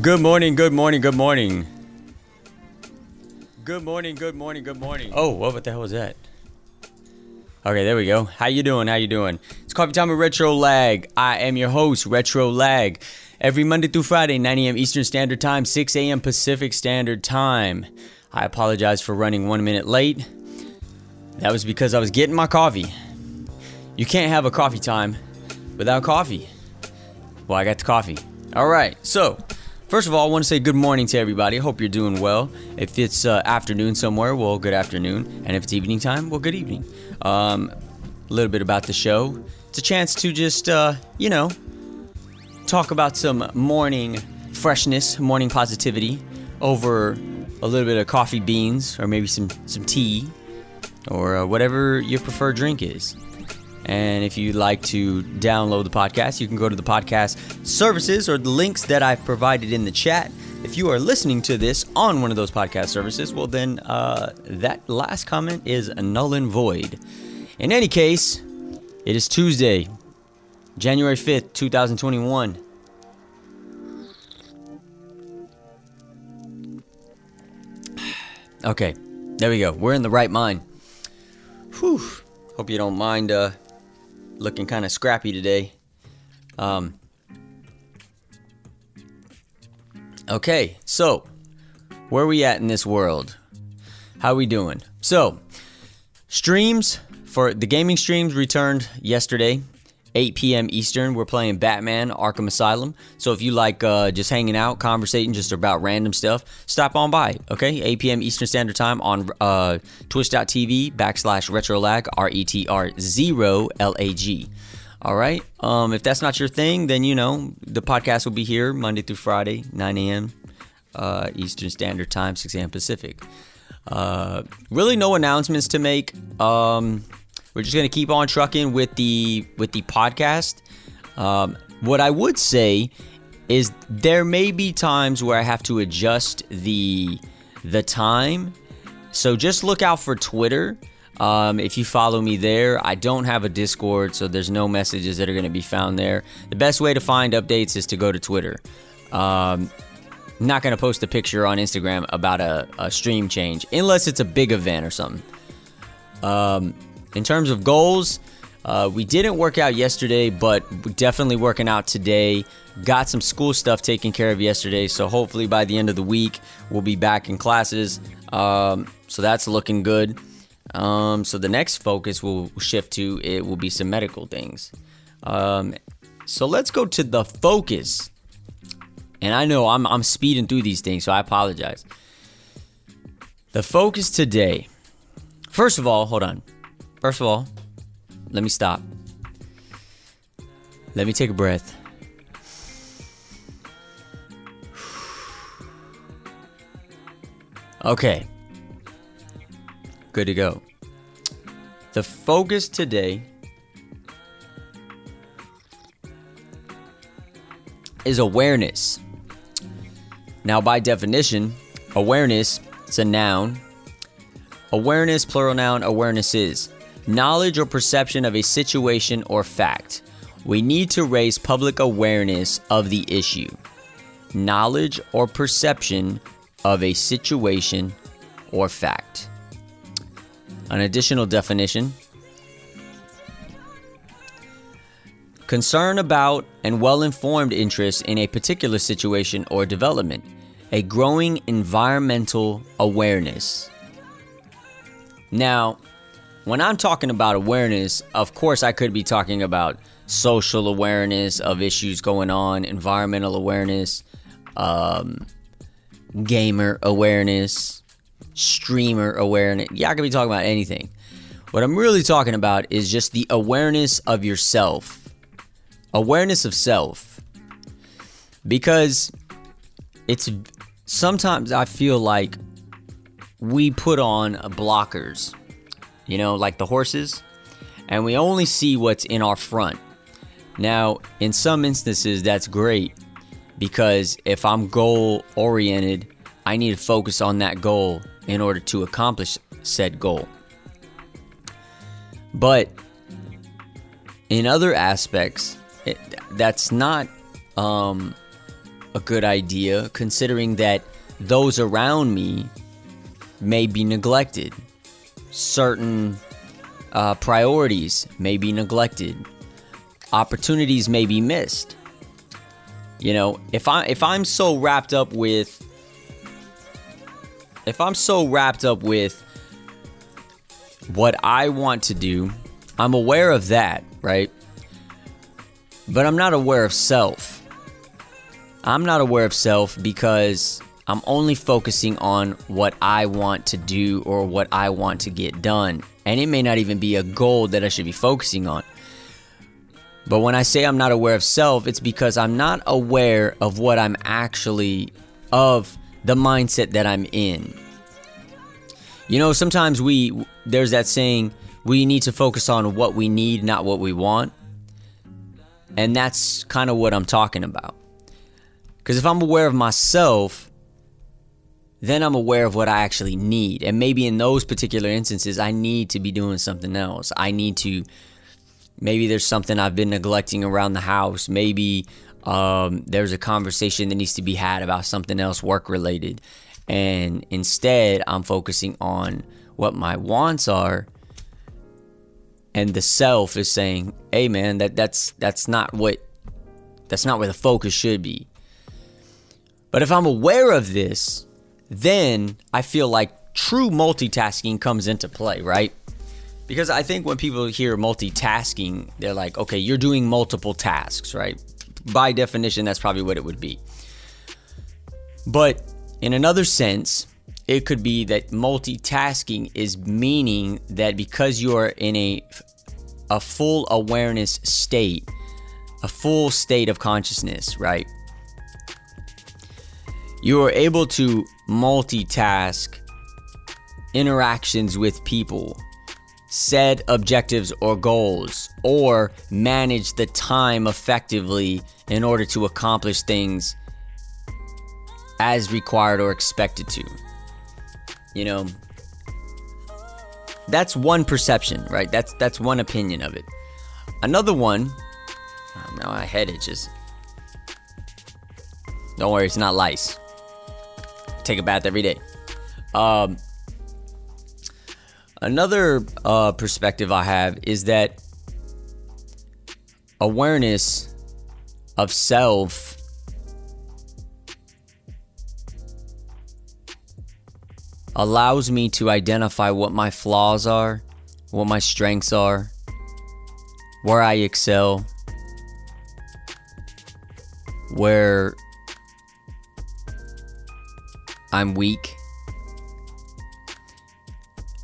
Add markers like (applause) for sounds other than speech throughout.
Good morning, good morning, good morning. Good morning, good morning, good morning. Oh, what the hell was that? Okay, there we go. How you doing? How you doing? It's coffee time with Retro Lag. I am your host, Retro Lag. Every Monday through Friday, 9 a.m. Eastern Standard Time, 6 a.m. Pacific Standard Time. I apologize for running one minute late. That was because I was getting my coffee. You can't have a coffee time without coffee. Well, I got the coffee. All right, so First of all, I want to say good morning to everybody. Hope you're doing well. If it's uh, afternoon somewhere, well, good afternoon. And if it's evening time, well, good evening. Um, a little bit about the show. It's a chance to just, uh, you know, talk about some morning freshness, morning positivity over a little bit of coffee beans or maybe some, some tea or uh, whatever your preferred drink is. And if you'd like to download the podcast, you can go to the podcast services or the links that I've provided in the chat. If you are listening to this on one of those podcast services, well, then uh, that last comment is null and void. In any case, it is Tuesday, January 5th, 2021. (sighs) Okay, there we go. We're in the right mind. Whew. Hope you don't mind uh, looking kind of scrappy today. Um, okay, so where we at in this world? How we doing? So, streams for the gaming streams returned yesterday. 8 p.m. Eastern. We're playing Batman Arkham Asylum. So if you like uh, just hanging out, conversating just about random stuff, stop on by. Okay, 8 p.m. Eastern Standard Time on uh, Twitch.tv backslash RetroLag R E T R zero L A G. All right. Um, if that's not your thing, then you know the podcast will be here Monday through Friday, 9 a.m. Uh, Eastern Standard Time, 6 a.m. Pacific. Uh, really, no announcements to make. Um, we're just gonna keep on trucking with the with the podcast. Um, what I would say is there may be times where I have to adjust the the time. So just look out for Twitter. Um, if you follow me there, I don't have a Discord, so there's no messages that are going to be found there. The best way to find updates is to go to Twitter. Um, not going to post a picture on Instagram about a, a, stream change unless it's a big event or something. Um, in terms of goals, uh, we didn't work out yesterday, but definitely working out today. Got some school stuff taken care of yesterday, so hopefully by the end of the week we'll be back in classes. Um, so that's looking good. Um, so the next focus will shift to it will be some medical things. Um, so let's go to the focus. And I know I'm I'm speeding through these things, so I apologize. The focus today. First of all, hold on. First of all, let me stop. Let me take a breath. Okay. Good to go. The focus today is awareness. Now, by definition, awareness, it's a noun. Awareness, plural noun, awareness is knowledge or perception of a situation or fact. We need to raise public awareness of the issue. Knowledge or perception of a situation or fact. An additional definition concern about and well informed interest in a particular situation or development, a growing environmental awareness. Now, when I'm talking about awareness, of course, I could be talking about social awareness of issues going on, environmental awareness, um, gamer awareness, streamer awareness. Yeah, I could be talking about anything. What I'm really talking about is just the awareness of yourself, awareness of self. Because it's sometimes I feel like we put on blockers you know, like the horses, and we only see what's in our front. Now, in some instances, that's great because if I'm goal oriented, I need to focus on that goal in order to accomplish said goal. But in other aspects, it, that's not um, a good idea, considering that those around me may be neglected. Certain uh, priorities may be neglected. Opportunities may be missed. You know, if I if I'm so wrapped up with if I'm so wrapped up with what I want to do, I'm aware of that, right? But I'm not aware of self. I'm not aware of self because I'm only focusing on what I want to do or what I want to get done. And it may not even be a goal that I should be focusing on. But when I say I'm not aware of self, it's because I'm not aware of what I'm actually, of the mindset that I'm in. You know, sometimes we, there's that saying, we need to focus on what we need, not what we want. And that's kind of what I'm talking about. Because if I'm aware of myself, then I'm aware of what I actually need. And maybe in those particular instances, I need to be doing something else. I need to, maybe there's something I've been neglecting around the house. Maybe um, there's a conversation that needs to be had about something else work related. And instead, I'm focusing on what my wants are. And the self is saying, hey man, that, that's that's not what that's not where the focus should be. But if I'm aware of this, then I feel like true multitasking comes into play, right? Because I think when people hear multitasking, they're like, okay, you're doing multiple tasks, right? By definition, that's probably what it would be. But in another sense, it could be that multitasking is meaning that because you are in a a full awareness state, a full state of consciousness, right? You are able to multitask interactions with people, set objectives or goals, or manage the time effectively in order to accomplish things as required or expected to. You know, that's one perception, right? That's that's one opinion of it. Another one, oh, now my head itches. Don't worry, it's not lice take a bath every day. Um, another uh, perspective I have is that awareness of self allows me to identify what my flaws are, what my strengths are, where I excel, where I'm weak.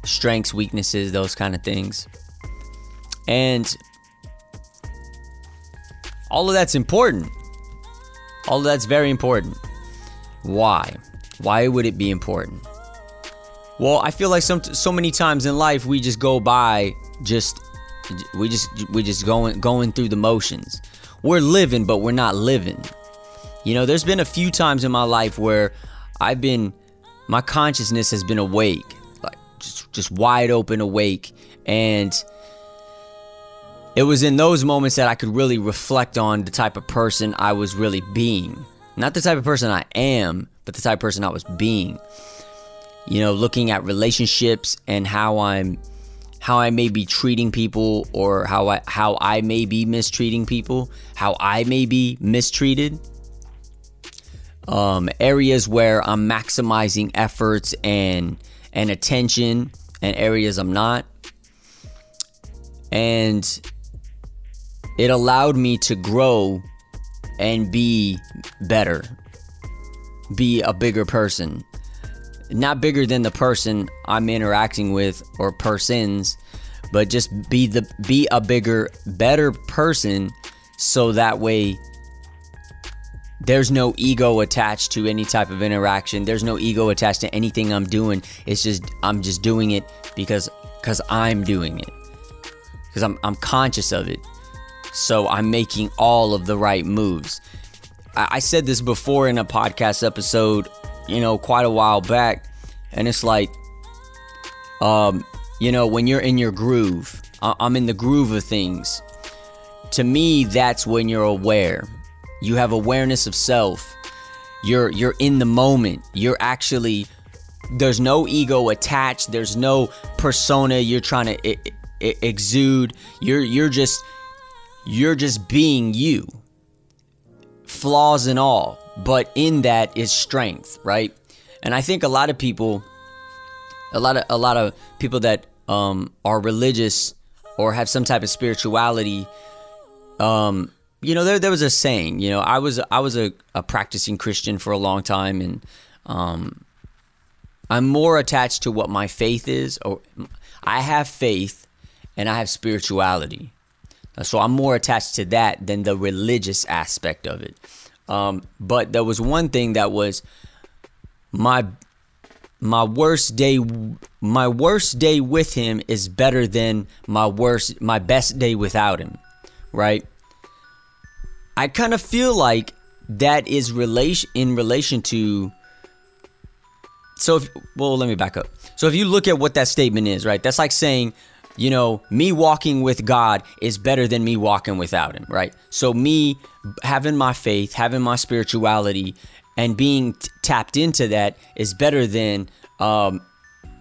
Strengths, weaknesses, those kind of things. And all of that's important. All of that's very important. Why? Why would it be important? Well, I feel like some so many times in life we just go by just we just we just going going through the motions. We're living but we're not living. You know, there's been a few times in my life where I've been my consciousness has been awake, like just just wide open awake and it was in those moments that I could really reflect on the type of person I was really being. Not the type of person I am, but the type of person I was being. You know, looking at relationships and how I'm how I may be treating people or how I how I may be mistreating people, how I may be mistreated um, areas where I'm maximizing efforts and and attention, and areas I'm not. And it allowed me to grow and be better, be a bigger person. Not bigger than the person I'm interacting with or persons, but just be the be a bigger, better person so that way there's no ego attached to any type of interaction. There's no ego attached to anything I'm doing. It's just I'm just doing it because because I'm doing it. Because I'm I'm conscious of it. So I'm making all of the right moves. I, I said this before in a podcast episode, you know, quite a while back, and it's like, um, you know, when you're in your groove, I'm in the groove of things to me, that's when you're aware. You have awareness of self. You're you're in the moment. You're actually there's no ego attached. There's no persona you're trying to I- I- exude. You're you're just you're just being you. Flaws and all, but in that is strength, right? And I think a lot of people a lot of a lot of people that um, are religious or have some type of spirituality um, you know there, there was a saying you know i was i was a, a practicing christian for a long time and um, i'm more attached to what my faith is or i have faith and i have spirituality. So i'm more attached to that than the religious aspect of it. Um, but there was one thing that was my my worst day my worst day with him is better than my worst my best day without him right i kind of feel like that is relation in relation to so if well let me back up. So if you look at what that statement is right that's like saying you know me walking with god is better than me walking without him right? So me having my faith having my spirituality and being t- tapped into that is better than um,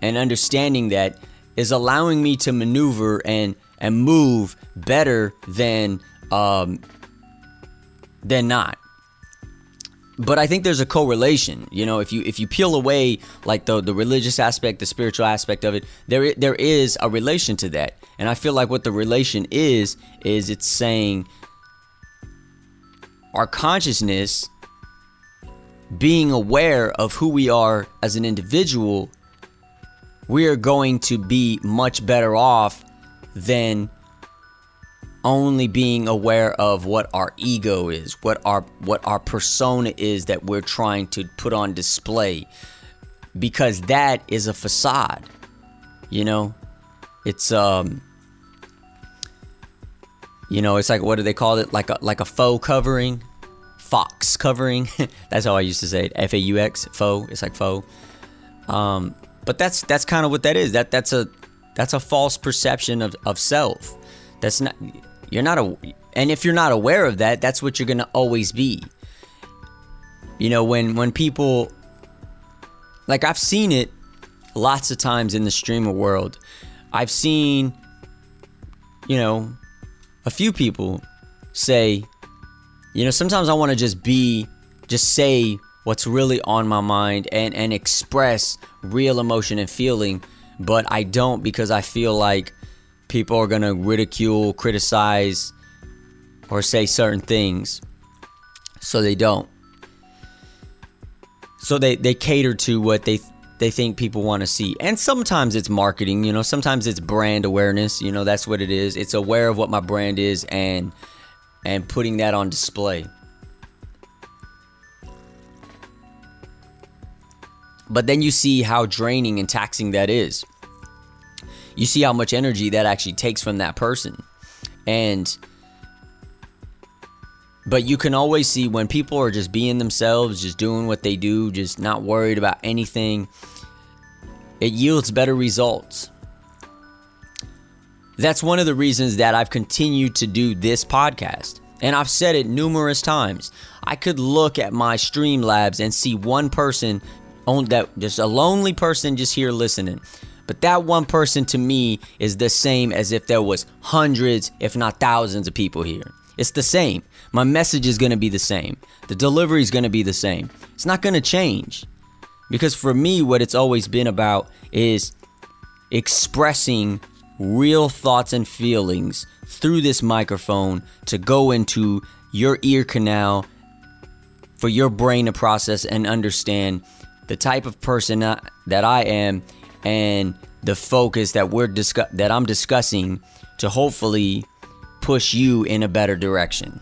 and understanding that is allowing me to maneuver and and move better than um, than not. But I think there's a correlation. You know, if you if you peel away like the the religious aspect, the spiritual aspect of it, there there is a relation to that. And I feel like what the relation is is it's saying our consciousness being aware of who we are as an individual, we are going to be much better off than only being aware of what our ego is, what our what our persona is that we're trying to put on display because that is a facade. You know? It's um you know, it's like what do they call it? Like a like a faux covering fox covering. (laughs) that's how I used to say it. F A U X, faux. It's like faux. Um, but that's that's kind of what that is. That that's a that's a false perception of, of self. That's not you're not a and if you're not aware of that, that's what you're gonna always be. You know, when when people like I've seen it lots of times in the streamer world. I've seen, you know, a few people say, you know, sometimes I want to just be, just say what's really on my mind and, and express real emotion and feeling, but I don't because I feel like people are going to ridicule, criticize, or say certain things. So they don't. So they, they cater to what they they think people want to see. And sometimes it's marketing, you know, sometimes it's brand awareness, you know, that's what it is. It's aware of what my brand is and and putting that on display. But then you see how draining and taxing that is. You see how much energy that actually takes from that person. And but you can always see when people are just being themselves, just doing what they do, just not worried about anything, it yields better results. That's one of the reasons that I've continued to do this podcast. And I've said it numerous times. I could look at my Streamlabs and see one person on that just a lonely person just here listening. But that one person to me is the same as if there was hundreds, if not thousands of people here. It's the same. My message is going to be the same. The delivery is going to be the same. It's not going to change. Because for me, what it's always been about is expressing real thoughts and feelings through this microphone to go into your ear canal for your brain to process and understand the type of person that I am and the focus that we're discuss- that I'm discussing to hopefully push you in a better direction.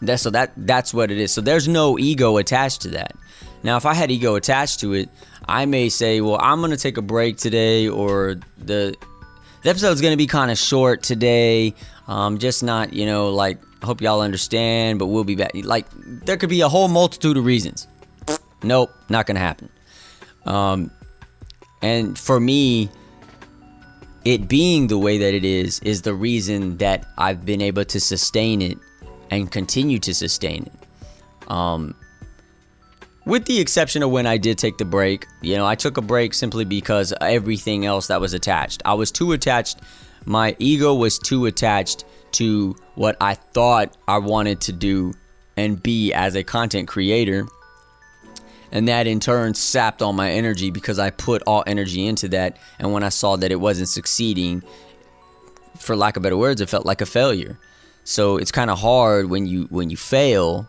That's so that that's what it is. So there's no ego attached to that. Now, if I had ego attached to it, I may say, "Well, I'm going to take a break today or the the episode's going to be kind of short today. Um just not, you know, like hope y'all understand, but we'll be back." Like there could be a whole multitude of reasons. Nope, not going to happen. Um and for me, it being the way that it is is the reason that I've been able to sustain it and continue to sustain it. Um, with the exception of when I did take the break, you know, I took a break simply because everything else that was attached. I was too attached, my ego was too attached to what I thought I wanted to do and be as a content creator. And that in turn sapped all my energy because I put all energy into that. And when I saw that it wasn't succeeding, for lack of better words, it felt like a failure. So it's kind of hard when you when you fail,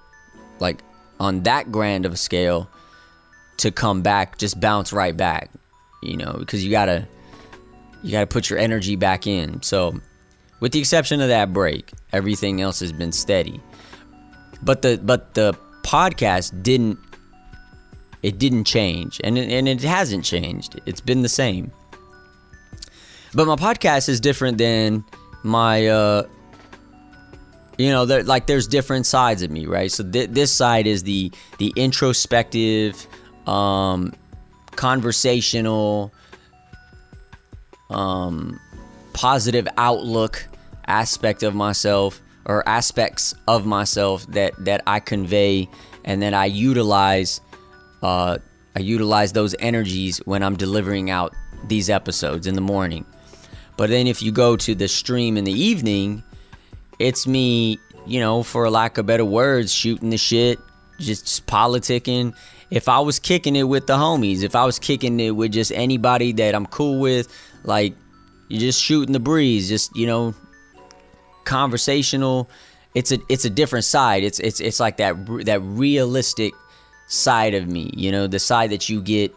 like on that grand of a scale, to come back, just bounce right back, you know, because you gotta you gotta put your energy back in. So with the exception of that break, everything else has been steady. But the but the podcast didn't it didn't change and it, and it hasn't changed. It's been the same. But my podcast is different than my uh you know there like there's different sides of me right so th- this side is the the introspective um conversational um positive outlook aspect of myself or aspects of myself that that I convey and that I utilize uh I utilize those energies when I'm delivering out these episodes in the morning. But then if you go to the stream in the evening, it's me, you know, for lack of better words, shooting the shit, just, just politicking. If I was kicking it with the homies, if I was kicking it with just anybody that I'm cool with, like you're just shooting the breeze, just you know, conversational. It's a it's a different side. It's it's it's like that that realistic side of me, you know, the side that you get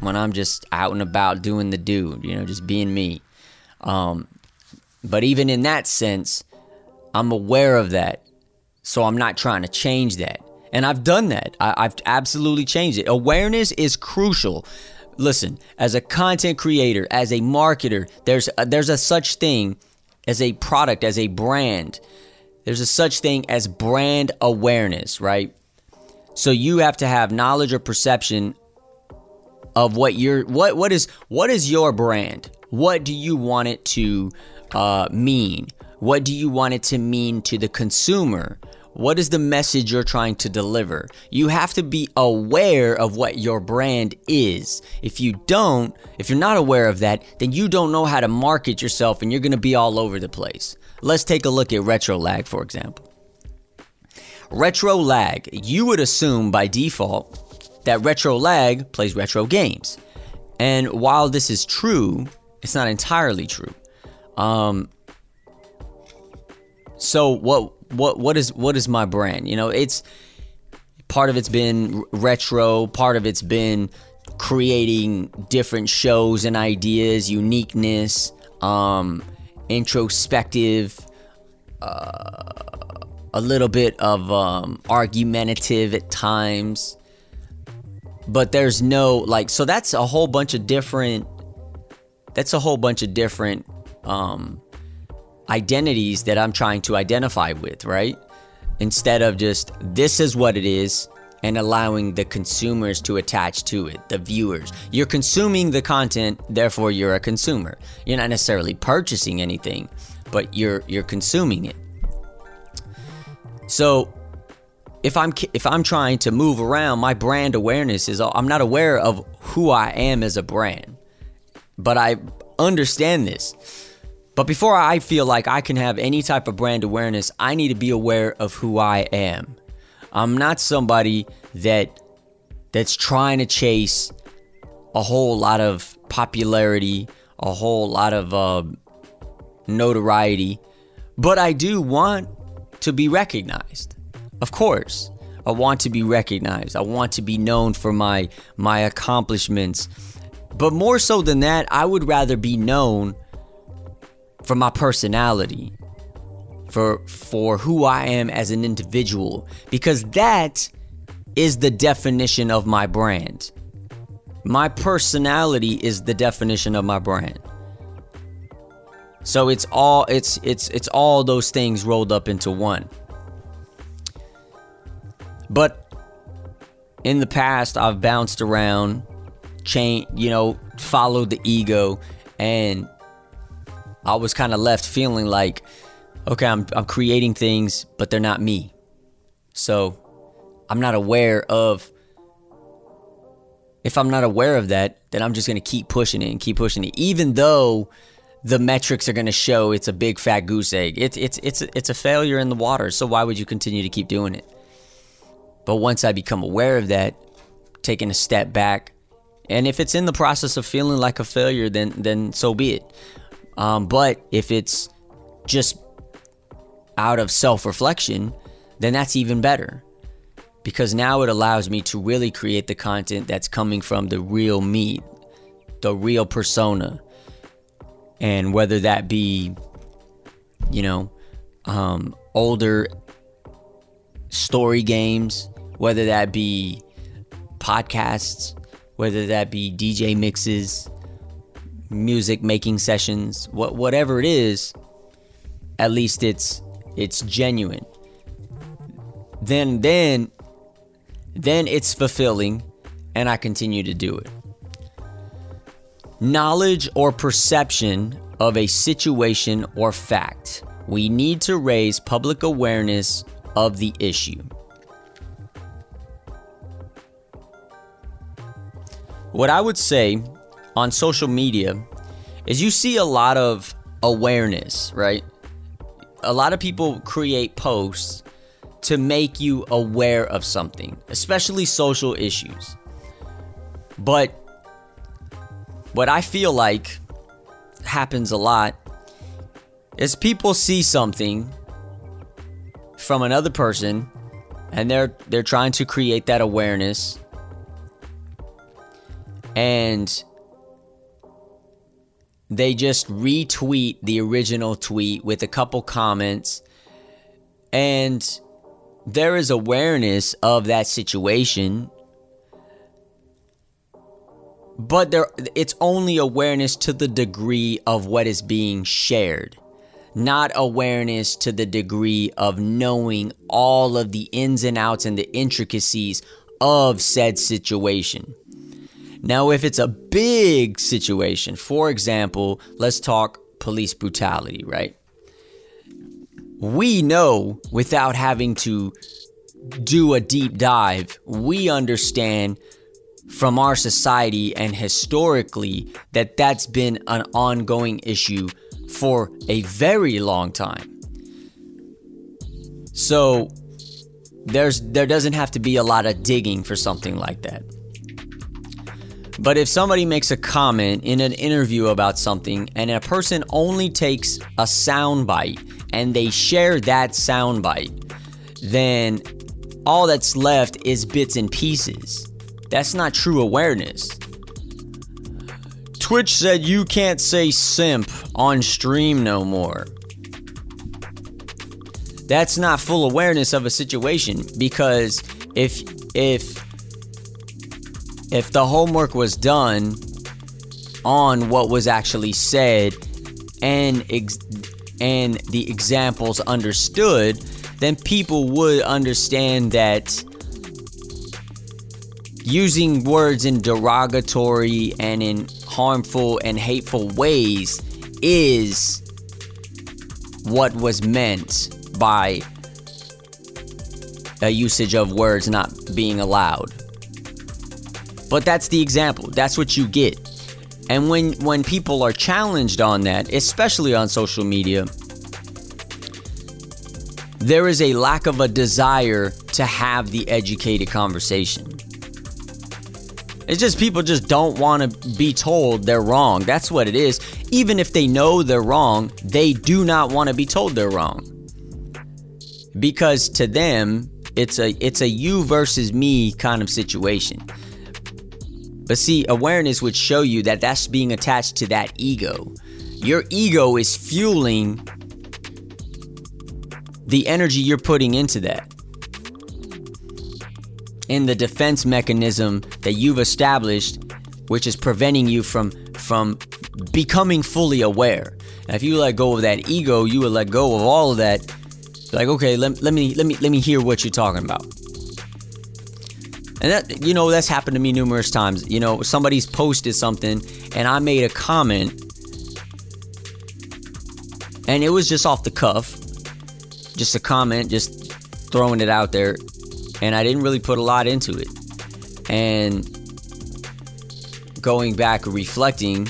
when I'm just out and about doing the dude, you know, just being me. Um, but even in that sense, I'm aware of that. So I'm not trying to change that. And I've done that. I, have absolutely changed it. Awareness is crucial. Listen, as a content creator, as a marketer, there's a, there's a such thing as a product, as a brand. There's a such thing as brand awareness, right? So you have to have knowledge or perception of what your what what is what is your brand? What do you want it to uh, mean? What do you want it to mean to the consumer? What is the message you're trying to deliver? You have to be aware of what your brand is. If you don't, if you're not aware of that, then you don't know how to market yourself and you're to be all over the place. Let's take a look at Retro Lag, for example. Retro Lag, you would assume by default that Retro Lag plays retro games. And while this is true, it's not entirely true. Um, so what what what is what is my brand? You know, it's part of it's been retro, part of it's been creating different shows and ideas, uniqueness, um, introspective, uh, a little bit of um, argumentative at times. But there's no like, so that's a whole bunch of different. That's a whole bunch of different um, identities that I'm trying to identify with, right? Instead of just this is what it is and allowing the consumers to attach to it, the viewers. You're consuming the content, therefore you're a consumer. You're not necessarily purchasing anything, but you're you're consuming it. So if I'm if I'm trying to move around, my brand awareness is I'm not aware of who I am as a brand. But I understand this. But before I feel like I can have any type of brand awareness, I need to be aware of who I am. I'm not somebody that that's trying to chase a whole lot of popularity, a whole lot of uh, notoriety, but I do want to be recognized. Of course, I want to be recognized. I want to be known for my my accomplishments. But more so than that, I would rather be known for my personality, for for who I am as an individual because that is the definition of my brand. My personality is the definition of my brand. So it's all it's it's it's all those things rolled up into one. But in the past I've bounced around, chain, you know, followed the ego and I was kind of left feeling like, okay, I'm, I'm creating things, but they're not me. So I'm not aware of, if I'm not aware of that, then I'm just going to keep pushing it and keep pushing it, even though the metrics are going to show it's a big fat goose egg. It's it's it's it's a failure in the water. So why would you continue to keep doing it? But once I become aware of that, taking a step back, and if it's in the process of feeling like a failure, then then so be it. Um, but if it's just out of self reflection, then that's even better. Because now it allows me to really create the content that's coming from the real me, the real persona. And whether that be, you know, um, older story games, whether that be podcasts, whether that be DJ mixes, music making sessions, what whatever it is, at least it's it's genuine. Then then then it's fulfilling and I continue to do it. Knowledge or perception of a situation or fact. We need to raise public awareness of the issue. What I would say on social media is you see a lot of awareness, right? A lot of people create posts to make you aware of something, especially social issues. But what I feel like happens a lot is people see something from another person and they're they're trying to create that awareness. And they just retweet the original tweet with a couple comments. And there is awareness of that situation but there it's only awareness to the degree of what is being shared not awareness to the degree of knowing all of the ins and outs and the intricacies of said situation now, if it's a big situation, for example, let's talk police brutality, right? We know without having to do a deep dive, we understand from our society and historically that that's been an ongoing issue for a very long time. So there's there doesn't have to be a lot of digging for something like that. But if somebody makes a comment in an interview about something and a person only takes a soundbite and they share that soundbite, then all that's left is bits and pieces. That's not true awareness. Twitch said you can't say simp on stream no more. That's not full awareness of a situation because if if if the homework was done on what was actually said and ex- and the examples understood, then people would understand that using words in derogatory and in harmful and hateful ways is what was meant by a usage of words not being allowed. But that's the example. That's what you get. And when when people are challenged on that, especially on social media, there is a lack of a desire to have the educated conversation. It's just people just don't want to be told they're wrong. That's what it is. Even if they know they're wrong, they do not want to be told they're wrong. Because to them, it's a it's a you versus me kind of situation. But see, awareness would show you that that's being attached to that ego. Your ego is fueling the energy you're putting into that. In the defense mechanism that you've established, which is preventing you from from becoming fully aware. If you let go of that ego, you would let go of all of that. Like, okay, let, let me let me let me hear what you're talking about. And that, you know, that's happened to me numerous times. You know, somebody's posted something and I made a comment And it was just off the cuff, just a comment, just throwing it out there. And I didn't really put a lot into it. And going back, reflecting,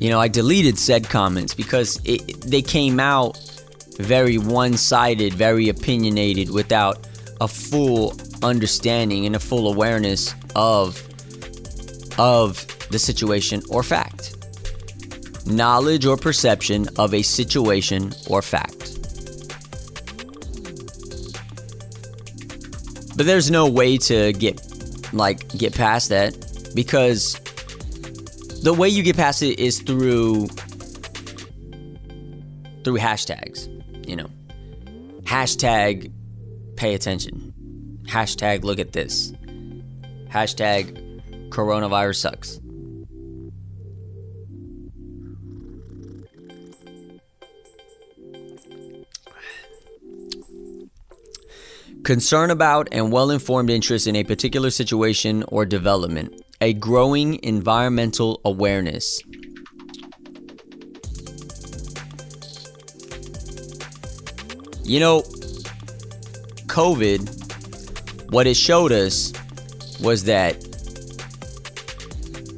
you know, I deleted said comments because it, they came out very one sided, very opinionated without a full understanding and a full awareness of of the situation or fact. Knowledge or perception of a situation or fact. But there's no way to get like get past that because the way you get past it is through through hashtags, you know. Hashtag pay attention. Hashtag look at this. Hashtag coronavirus sucks. Concern about and well informed interest in a particular situation or development. A growing environmental awareness. You know, COVID, what it showed us was that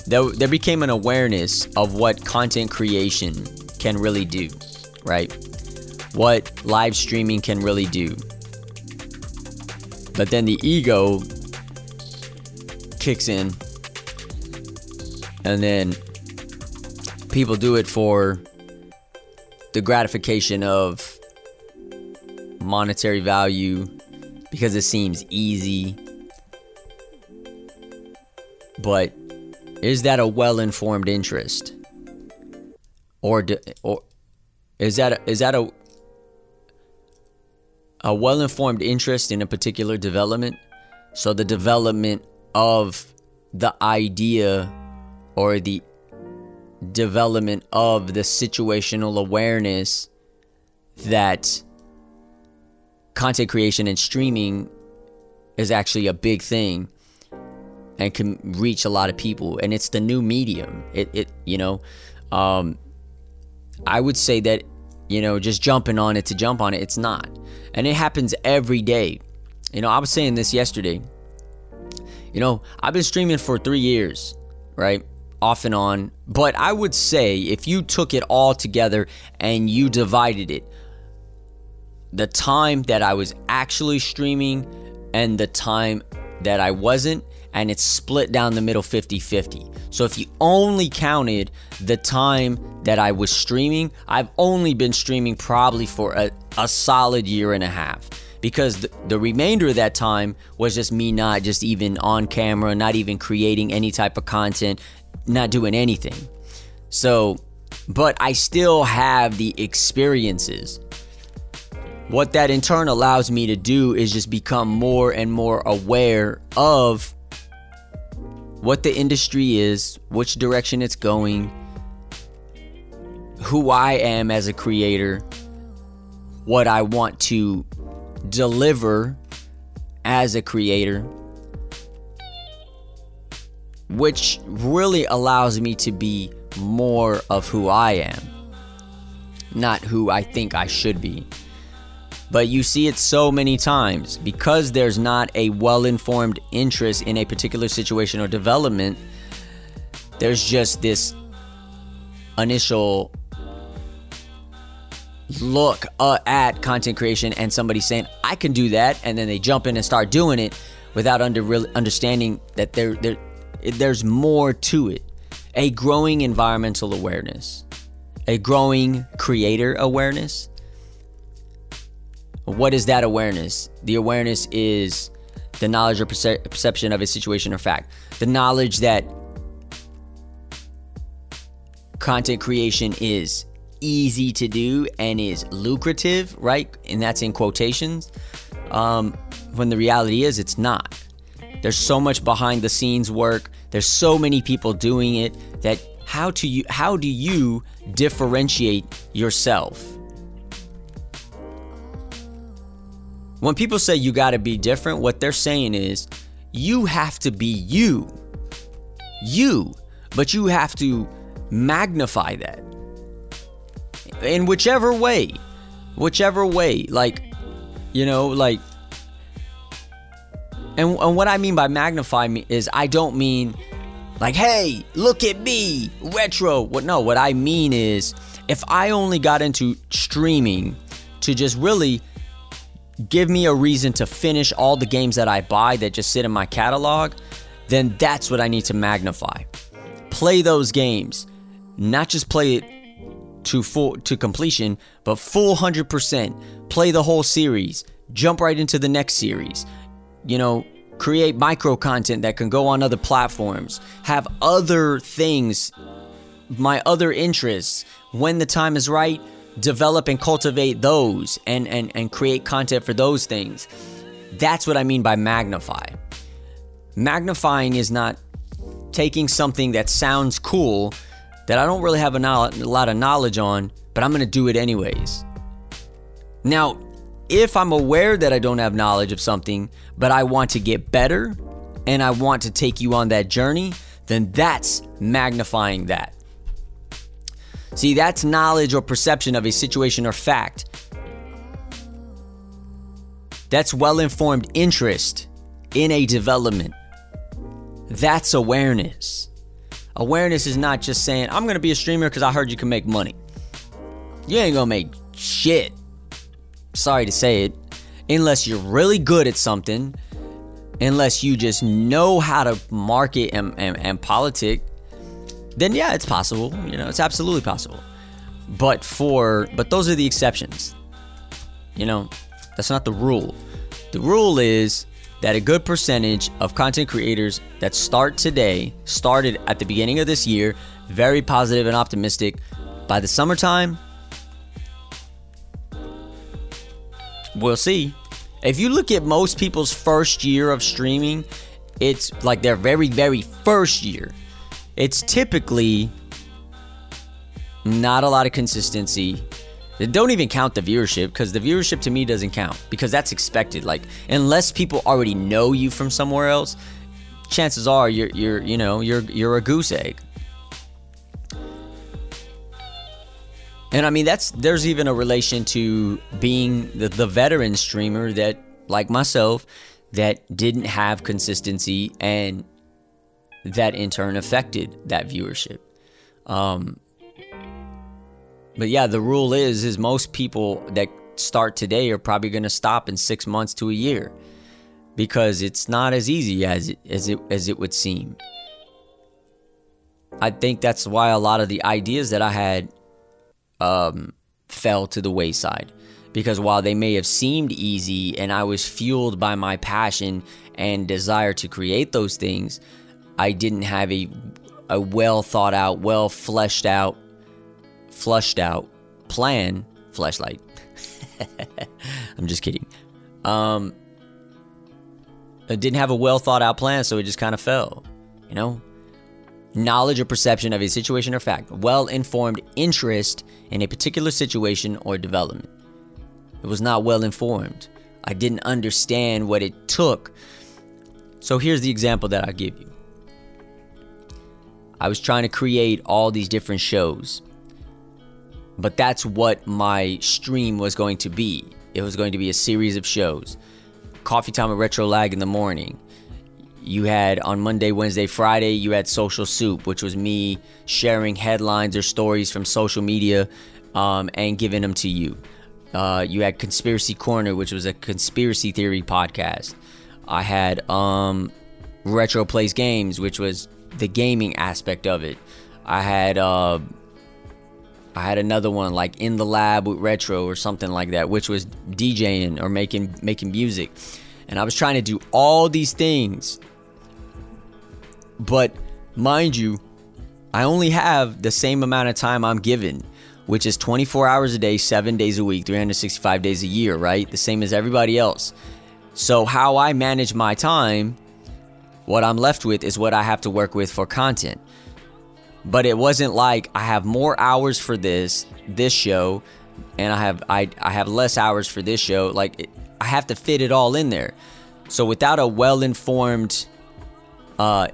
there, there became an awareness of what content creation can really do, right? What live streaming can really do. But then the ego kicks in, and then people do it for the gratification of monetary value because it seems easy. But is that a well-informed interest? Or do, or is that a, is that a a well-informed interest in a particular development? So the development of the idea or the development of the situational awareness that content creation and streaming is actually a big thing and can reach a lot of people and it's the new medium it, it you know um, i would say that you know just jumping on it to jump on it it's not. And it happens every day. You know i was saying this yesterday. You know i've been streaming for three years right off and on. But i would say if you took it all together and you divided it the time that I was actually streaming and the time that I wasn't, and it's split down the middle 50 50. So if you only counted the time that I was streaming, I've only been streaming probably for a, a solid year and a half because the, the, remainder of that time was just me not just even on camera, not even creating any type of content, not doing anything. So, but I still have the experiences what that in turn allows me to do is just become more and more aware of what the industry is, which direction it's going, who I am as a creator, what I want to deliver as a creator, which really allows me to be more of who I am, not who I think I should be. But you see it so many times because there's not a well informed interest in a particular situation or development. There's just this initial look uh, at content creation and somebody saying, I can do that. And then they jump in and start doing it without under understanding that there, there, there's more to it. A growing environmental awareness, a growing creator awareness what is that awareness? The awareness is the knowledge or perce- perception of a situation or fact. The knowledge that content creation is easy to do and is lucrative, right? And that's in quotations. Um, when the reality is, it's not. There's so much behind the scenes work. There's so many people doing it that how to you how do you differentiate yourself? When people say you got to be different, what they're saying is you have to be you. You. But you have to magnify that. in whichever way, whichever way, like, you know, like, and, and what I mean by magnify me is I don't mean like, hey, look at me, retro. What? No, what I mean is if I only got into streaming to just really give me a reason to finish all the games that I buy that just sit in my catalog, then that's what I need to magnify. Play those games, not just play it to full to completion, but full 100%. Play the whole series. Jump right into the next series. You know, create micro content that can go on other platforms. Have other things, my other interests. When the time is right, develop and cultivate those and and and create content for those things. That's what I mean by magnify. Magnifying is not taking something that sounds cool that I don't really have a, lot of knowledge on, but I'm going to do it anyways. Now, if I'm aware that I don't have knowledge of something, but I want to get better and I want to take you on that journey, then that's magnifying that. See, that's knowledge or perception of a situation or fact. That's well informed interest in a development. That's awareness. Awareness is not just saying, I'm going to be a streamer because I heard you can make money. You ain't going to make shit. Sorry to say it. Unless you're really good at something, unless you just know how to market and, and, and politic, then yeah, it's possible. You know, it's absolutely possible. But for, but those are the exceptions. You know, that's not the rule. The rule is that a good percentage of content creators that start today started at the beginning of this year, very positive and optimistic. By the summertime, we'll see. If you look at most people's first year of streaming, it's like their very, very first year. It's typically not a lot of consistency don't even count the viewership because the viewership to me doesn't count because that's expected. Like unless people already know you from somewhere else, chances are you're you're you know you're you're a goose egg. And I mean that's there's even a relation to being the, the veteran streamer that like myself that didn't have consistency and that in turn affected that viewership. Um, but yeah, the rule is is most people that start today are probably going to stop in 6 months to a year because it's not as easy as it, as it as it would seem. I think that's why a lot of the ideas that I had um, fell to the wayside because while they may have seemed easy and I was fueled by my passion and desire to create those things, I didn't have a a well thought out, well fleshed out flushed out plan flashlight. (laughs) I'm just kidding. Um, it didn't have a well thought out plan, so it just kind of fell. You know, knowledge or perception of a situation or fact, well informed interest in a particular situation or development. It was not well informed. I didn't understand what it took. So here's the example that I give you. I was trying to create all these different shows but that's what my stream was going to be. It was going to be a series of shows. Coffee Time with Retro Lag in the morning. You had on Monday, Wednesday, Friday, you had Social Soup, which was me sharing headlines or stories from social media um, and giving them to you. Uh, you had Conspiracy Corner, which was a conspiracy theory podcast. I had um, Retro Plays Games, which was the gaming aspect of it. I had uh, I had another one like in the lab with retro or something like that, which was DJing or making making music. And I was trying to do all these things. But mind you, I only have the same amount of time I'm given, which is 24 hours a day, 7 days a week, 365 days a year, right? The same as everybody else. So how I manage my time, what I'm left with is what I have to work with for content but it wasn't like I have more hours for this this show and I have I I have less hours for this show like it, I have to fit it all in there. So without a well-informed uh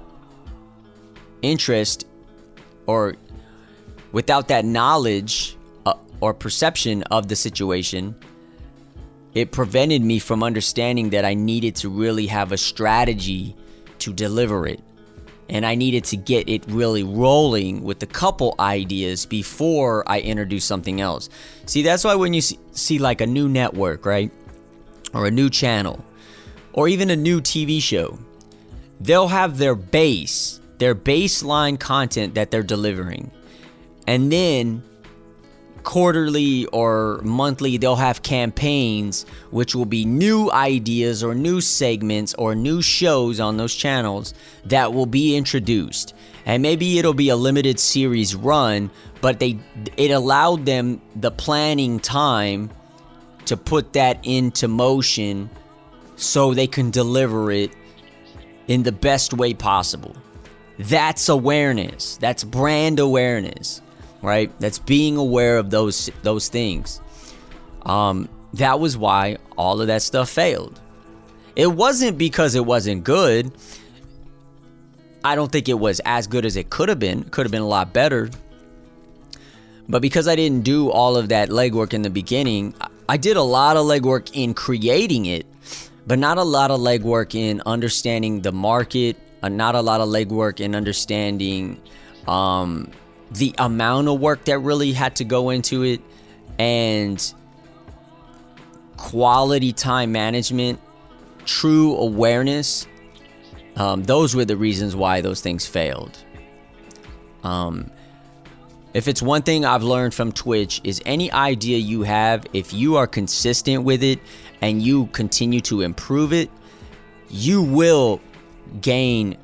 interest or without that knowledge uh, or perception of the situation, it prevented me from understanding that I needed to really have a strategy to deliver it. And I needed to get it really rolling with a couple ideas before I introduce something else. See, that's why when you see, see like a new network, right? Or a new channel, or even a new TV show, they'll have their base, their baseline content that they're delivering. And then quarterly or monthly they'll have campaigns which will be new ideas or new segments or new shows on those channels that will be introduced. And maybe it'll be a limited series run but they it allowed them the planning time to put that into motion so they can deliver it in the best way possible. That's awareness. That's brand awareness right? That's being aware of those those things. Um, that was why all of that stuff failed. It wasn't because it wasn't good. I don't think it was as good as it could have been. Could have been a lot better. But because I didn't do all of that legwork in the beginning, I did a lot of legwork in creating it, but not a lot of legwork in understanding the market, not a lot of legwork in understanding um, the amount of work that really had to go into it and quality time management, true awareness, um, those were the reasons why those things failed. Um, if it's one thing I've learned from Twitch is any idea you have, if you are consistent with it and you continue to improve it, you will gain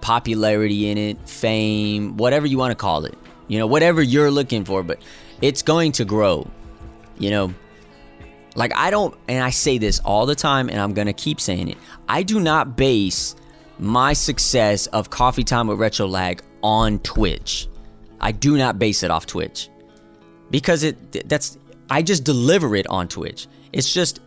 popularity in it, fame, whatever you want to call it. You know, whatever you're looking for, but it's going to grow. You know, like I don't, and I say this all the time, and I'm going to keep saying it. I do not base my success of Coffee Time with Retro Lag on Twitch. I do not base it off Twitch because it that's I just deliver it on Twitch. It's just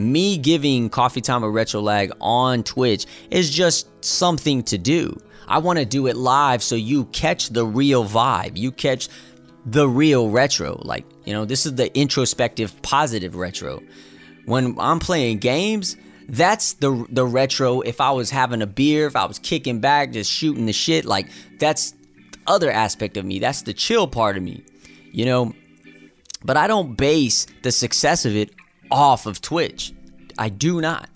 me giving Coffee Time with Retro Lag on Twitch is just something to do. I want to do it live so you catch the real vibe. You catch the real retro. Like, you know, this is the introspective positive retro. When I'm playing games, that's the the retro. If I was having a beer, if I was kicking back, just shooting the shit, like that's the other aspect of me. That's the chill part of me. You know, but I don't base the success of it off of Twitch. I do not.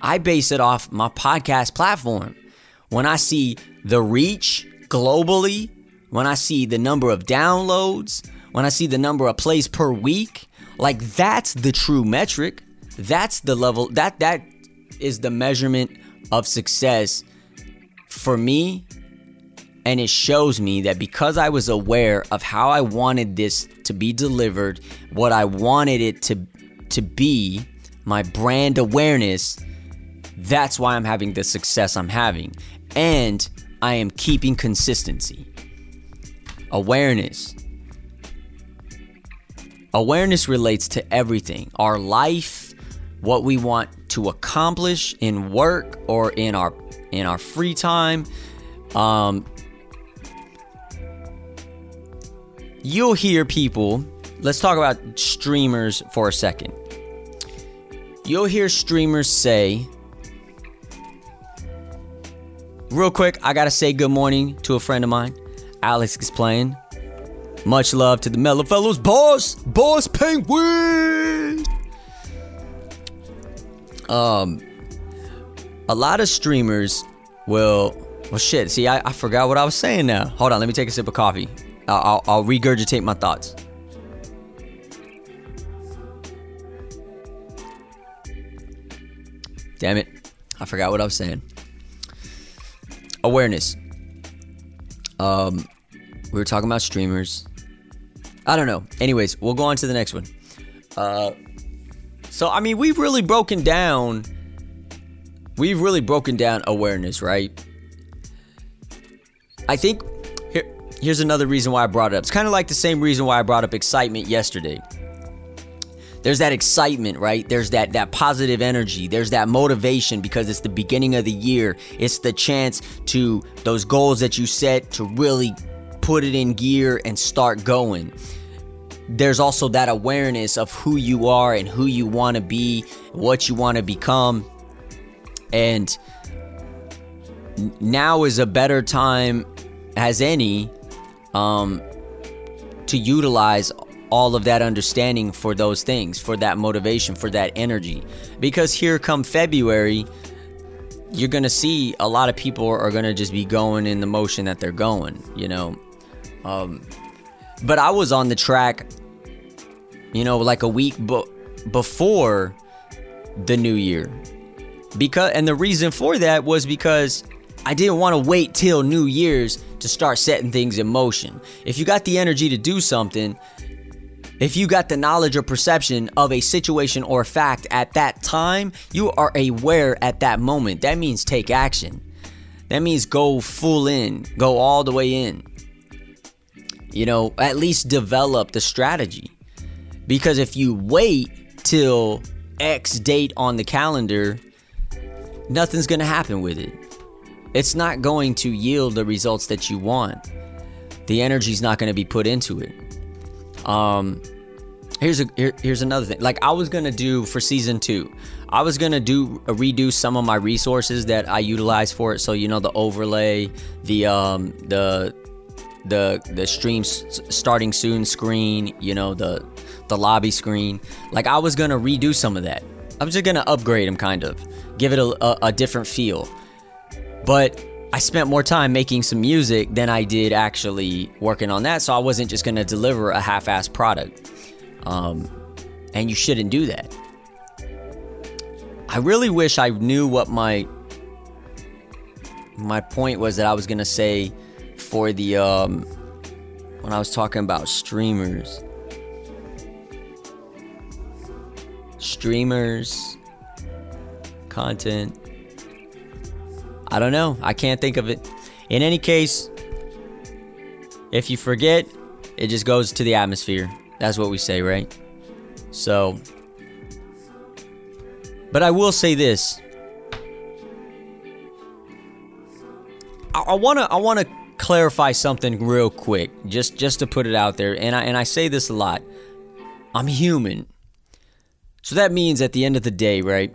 I base it off my podcast platform. When I see the reach globally, when I see the number of downloads, when I see the number of plays per week, like that's the true metric. That's the level that that is the measurement of success for me and it shows me that because I was aware of how I wanted this to be delivered, what I wanted it to to be, my brand awareness, that's why I'm having the success I'm having. And I am keeping consistency. Awareness. Awareness relates to everything our life, what we want to accomplish in work or in our in our free time. Um, you'll hear people let's talk about streamers for a second. You'll hear streamers say, real quick, I gotta say good morning to a friend of mine. Alex is playing. Much love to the Mellow Fellows, boss, boss penguin. Um, a lot of streamers will. Well, shit. See, I, I forgot what I was saying now. Hold on, let me take a sip of coffee. I'll, I'll, I'll regurgitate my thoughts. Damn it. I forgot what I was saying. Awareness. Um, we were talking about streamers. I don't know. Anyways, we'll go on to the next one. Uh, so I mean, we've really broken down. We've really broken down awareness, right? I think here, here's another reason why I brought it up. It's kind of like the same reason why I brought up excitement yesterday there's that excitement, right? There's that that positive energy. There's that motivation because it's the beginning of the year. It's the chance to those goals that you set to really put it in gear and start going. there's also that awareness of who you are and who you want to be, what you want to become. And now is a better time as any um, to utilize all of that understanding for those things, for that motivation, for that energy. Because here come February, you're going to see a lot of people are going to just be going in the motion that they're going, you know. Um, but I was on the track, you know, like a week b- before the new year. Because and the reason for that was because I didn't want to wait till New Year's to start setting things in motion. If you got the energy to do something, if you got the knowledge or perception of a situation or fact at that time, you are aware at that moment. That means take action. That means go full in, go all the way in. You know, at least develop the strategy. Because if you wait till X date on the calendar, nothing's going to happen with it. It's not going to yield the results that you want. The energy's not going to be put into it. Um, here's a here, here's another thing. Like I was gonna do for season two, I was gonna do uh, redo some of my resources that I utilize for it. So you know the overlay, the um the the the stream starting soon screen, you know the the lobby screen. Like I was gonna redo some of that. I'm just gonna upgrade them, kind of give it a, a, a different feel. But I spent more time making some music than I did actually working on that, so I wasn't just gonna deliver a half-assed product. Um, and you shouldn't do that. I really wish I knew what my my point was that I was gonna say for the um, when I was talking about streamers. Streamers, content. I don't know. I can't think of it. In any case, if you forget, it just goes to the atmosphere. That's what we say, right? So, but I will say this. I want to I want to clarify something real quick, just just to put it out there. And I and I say this a lot. I'm human. So that means at the end of the day, right?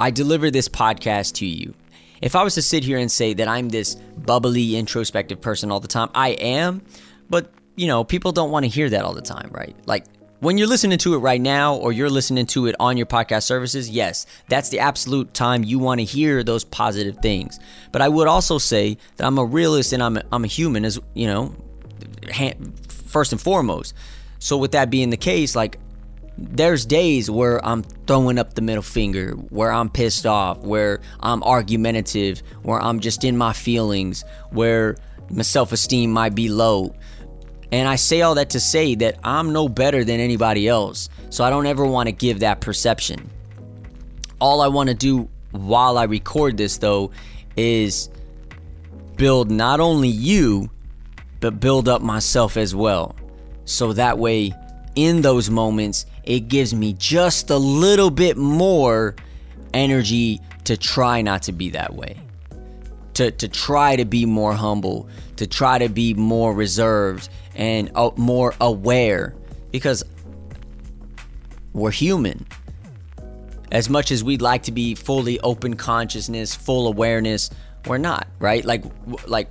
I deliver this podcast to you. If I was to sit here and say that I'm this bubbly, introspective person all the time, I am, but you know, people don't want to hear that all the time, right? Like when you're listening to it right now or you're listening to it on your podcast services, yes, that's the absolute time you want to hear those positive things. But I would also say that I'm a realist and I'm a, I'm a human as, you know, first and foremost. So with that being the case, like there's days where I'm throwing up the middle finger, where I'm pissed off, where I'm argumentative, where I'm just in my feelings, where my self-esteem might be low. And I say all that to say that I'm no better than anybody else. So I don't ever want to give that perception. All I want to do while I record this, though, is build not only you, but build up myself as well. So that way, in those moments, it gives me just a little bit more energy to try not to be that way. To, to try to be more humble, to try to be more reserved, and uh, more aware because we're human. As much as we'd like to be fully open consciousness, full awareness, we're not, right? Like like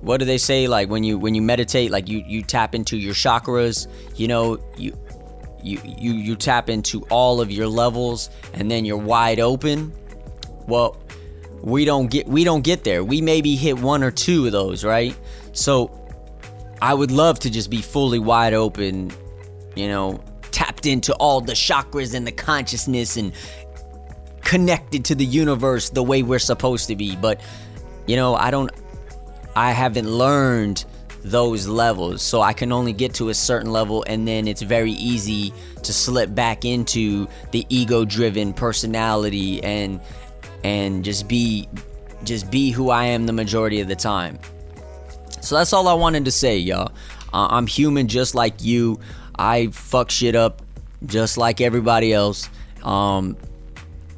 what do they say like when you when you meditate like you you tap into your chakras, you know, you you you you tap into all of your levels and then you're wide open. Well, we don't get we don't get there. We maybe hit one or two of those, right? So I would love to just be fully wide open, you know, tapped into all the chakras and the consciousness and connected to the universe the way we're supposed to be. But, you know, I don't, I haven't learned those levels. So I can only get to a certain level and then it's very easy to slip back into the ego driven personality and, and just be, just be who I am the majority of the time. So that's all I wanted to say, y'all. Uh, I'm human just like you. I fuck shit up just like everybody else. Um,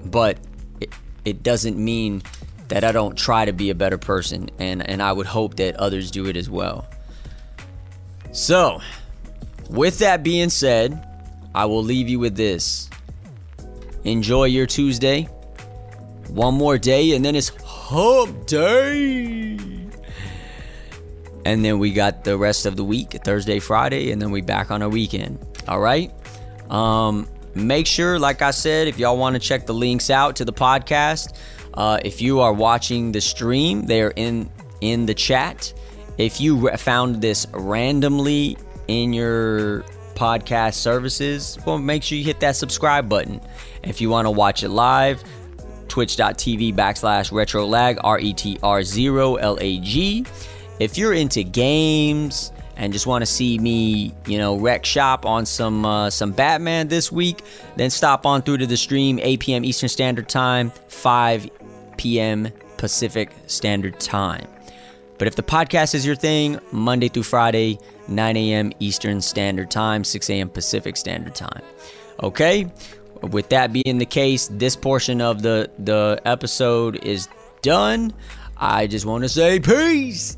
but it, it doesn't mean that I don't try to be a better person, and, and I would hope that others do it as well. So, with that being said, I will leave you with this. Enjoy your Tuesday. One more day, and then it's hump day. And then we got the rest of the week Thursday, Friday, and then we back on a weekend. All right. Um, make sure, like I said, if y'all want to check the links out to the podcast, uh, if you are watching the stream, they're in in the chat. If you found this randomly in your podcast services, well, make sure you hit that subscribe button. If you want to watch it live, twitch.tv backslash retro lag, R E T R 0 L A G. If you're into games, and just want to see me, you know, wreck shop on some uh, some Batman this week, then stop on through to the stream 8 p.m. Eastern Standard Time, 5 p.m. Pacific Standard Time. But if the podcast is your thing, Monday through Friday, 9 a.m. Eastern Standard Time, 6 a.m. Pacific Standard Time. Okay? With that being the case, this portion of the, the episode is done. I just want to say peace.